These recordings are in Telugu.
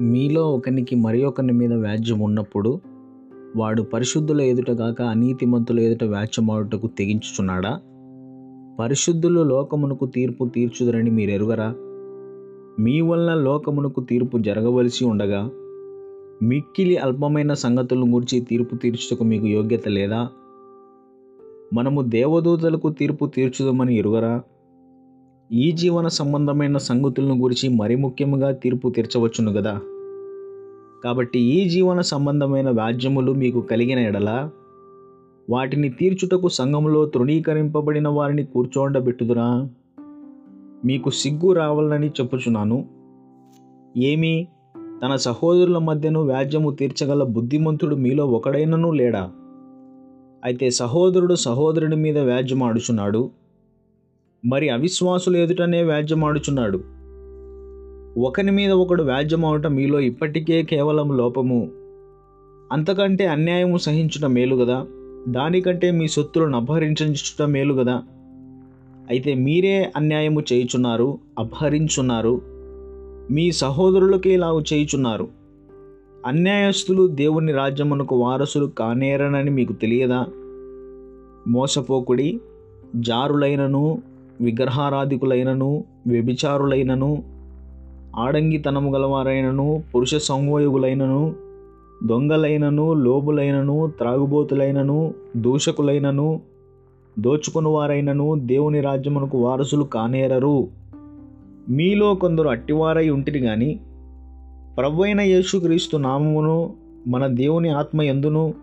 మీలో ఒకనికి మరి ఒకని మీద వ్యాజ్యం ఉన్నప్పుడు వాడు పరిశుద్ధుల ఎదుట గాక అనీతిమంతుల ఎదుట వ్యాజ్యమాడుటకు తెగించుచున్నాడా? పరిశుద్ధులు లోకమునకు తీర్పు తీర్చుదరని మీరు ఎరుగరా మీ వలన లోకమునకు తీర్పు జరగవలసి ఉండగా మిక్కిలి అల్పమైన సంగతులను గురించి తీర్పు తీర్చుటకు మీకు యోగ్యత లేదా? మనము దేవదూతలకు తీర్పు తీర్చుదామని ఎరుగరా? ఈ జీవన సంబంధమైన సంగతులను గురించి మరి ముఖ్యముగా తీర్పు తీర్చవచ్చును కదా కాబట్టి ఈ జీవన సంబంధమైన వ్యాజ్యములు మీకు కలిగిన ఎడల వాటిని తీర్చుటకు సంఘంలో తృణీకరింపబడిన వారిని కూర్చోండబెట్టుదురా మీకు సిగ్గు రావాలని చెప్పుచున్నాను. ఏమి? తన సహోదరుల మధ్యను వ్యాజ్యము తీర్చగల బుద్ధిమంతుడు మీలో ఒకడైనను లేడా? అయితే సహోదరుడు సహోదరుడి మీద వ్యాజ్యమాడుచున్నాడు. మరి అవిశ్వాసులు ఎదుటనే వ్యాజ్యమాడుచున్నాడు. ఒకని మీద ఒకడు వ్యాజ్యమాడుట మీలో ఇప్పటికే కేవలం లోపము. అంతకంటే అన్యాయము సహించుట మేలు కదా దానికంటే మీ సొత్తులను అపహరించుట మేలు కదా అయితే మీరే అన్యాయము చేయుచున్నారు అపహరించున్నారు. మీ సహోదరులకి ఇలా చేయుచున్నారు. అన్యాయస్తులు దేవుని రాజ్యమునకు వారసులు కానేరనని మీకు తెలియదా? మోసపోకుడి జారులైనను విగ్రహారాధికులైనను వ్యభిచారులైనను ఆడంగితనము గలవారైనను పురుష సంయోగులైనను దొంగలైనను లోబులైనను త్రాగుబోతులైనను దూషకులైనను దోచుకునివారైనను దేవుని రాజ్యమునకు వారసులు కానేరరు. మీలో కొందరు అట్టివారై ఉంటిరి గాని ప్రభువైన యేసుక్రీస్తు నామమును మన దేవుని ఆత్మ ఎందును?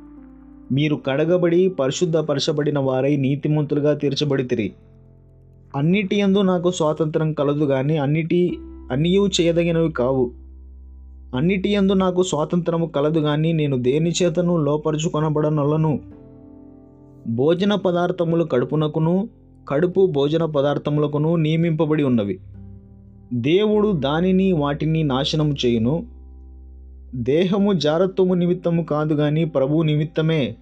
మీరు కడగబడి పరిశుద్ధపరచబడిన వారై నీతిమంతులుగా తీర్చబడితిరి. అన్నిటి యందు నాకు స్వాతంత్రం కలదు కానీ అన్నిటి అన్నియు చేయదగినవి కావు. అన్నిటి యందు నాకు స్వాతంత్రము కలదు కానీ నేను దేని చేతను లోపరుచుకొనబడనొలను భోజన పదార్థములు కడుపునకును కడుపు భోజన పదార్థములకును నియమింపబడి ఉన్నవి. దేవుడు దానిని వాటిని నాశనము చేయును. దేహము జారత్వము నిమిత్తము కాదు కానీ ప్రభువు నిమిత్తమే.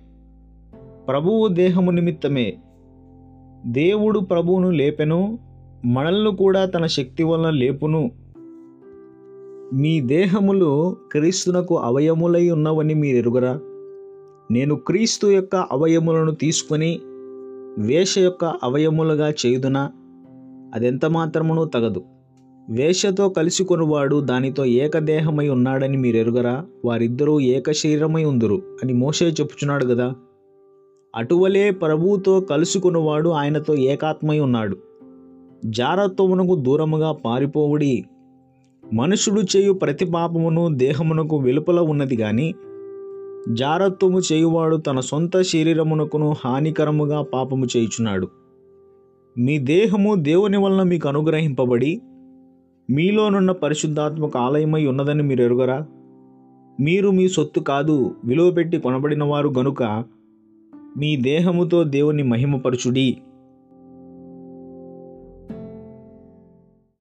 ప్రభువు దేహము నిమిత్తమే. దేవుడు ప్రభువును లేపెను మనల్ని కూడా తన శక్తి వలన లేపును. మీ దేహములు క్రీస్తునకు అవయములై ఉన్నవని మీరు ఎరుగరా నేను క్రీస్తు యొక్క అవయములను తీసుకొని వేష యొక్క అవయములుగా చేయుదునా? అదెంత మాత్రమును తగదు. వేషతో కలిసి కొనువాడు దానితో ఏకదేహమై ఉన్నాడని మీరు ఎరుగరా వారిద్దరూ ఏక శరీరమై ఉందురు అని మోసే చెప్పుచున్నాడు కదా అటువలే ప్రభువుతో కలుసుకున్నవాడు ఆయనతో ఏకాత్మై ఉన్నాడు. జారత్వమునకు దూరముగా పారిపోవుడి. మనుషుడు చేయు ప్రతి పాపమును దేహమునకు వెలుపల ఉన్నది గాని జారత్వము చేయువాడు తన సొంత శరీరమునకును హానికరముగా పాపము చేయుచున్నాడు. మీ దేహము దేవుని వలన మీకు అనుగ్రహింపబడి మీలోనున్న పరిశుద్ధాత్మక ఆలయమై ఉన్నదని మీరు ఎరుగరా మీరు మీ సొత్తు కాదు విలువ పెట్టి కొనబడిన వారు గనుక మీ దేహముతో దేవుని మహిమపరచుడి.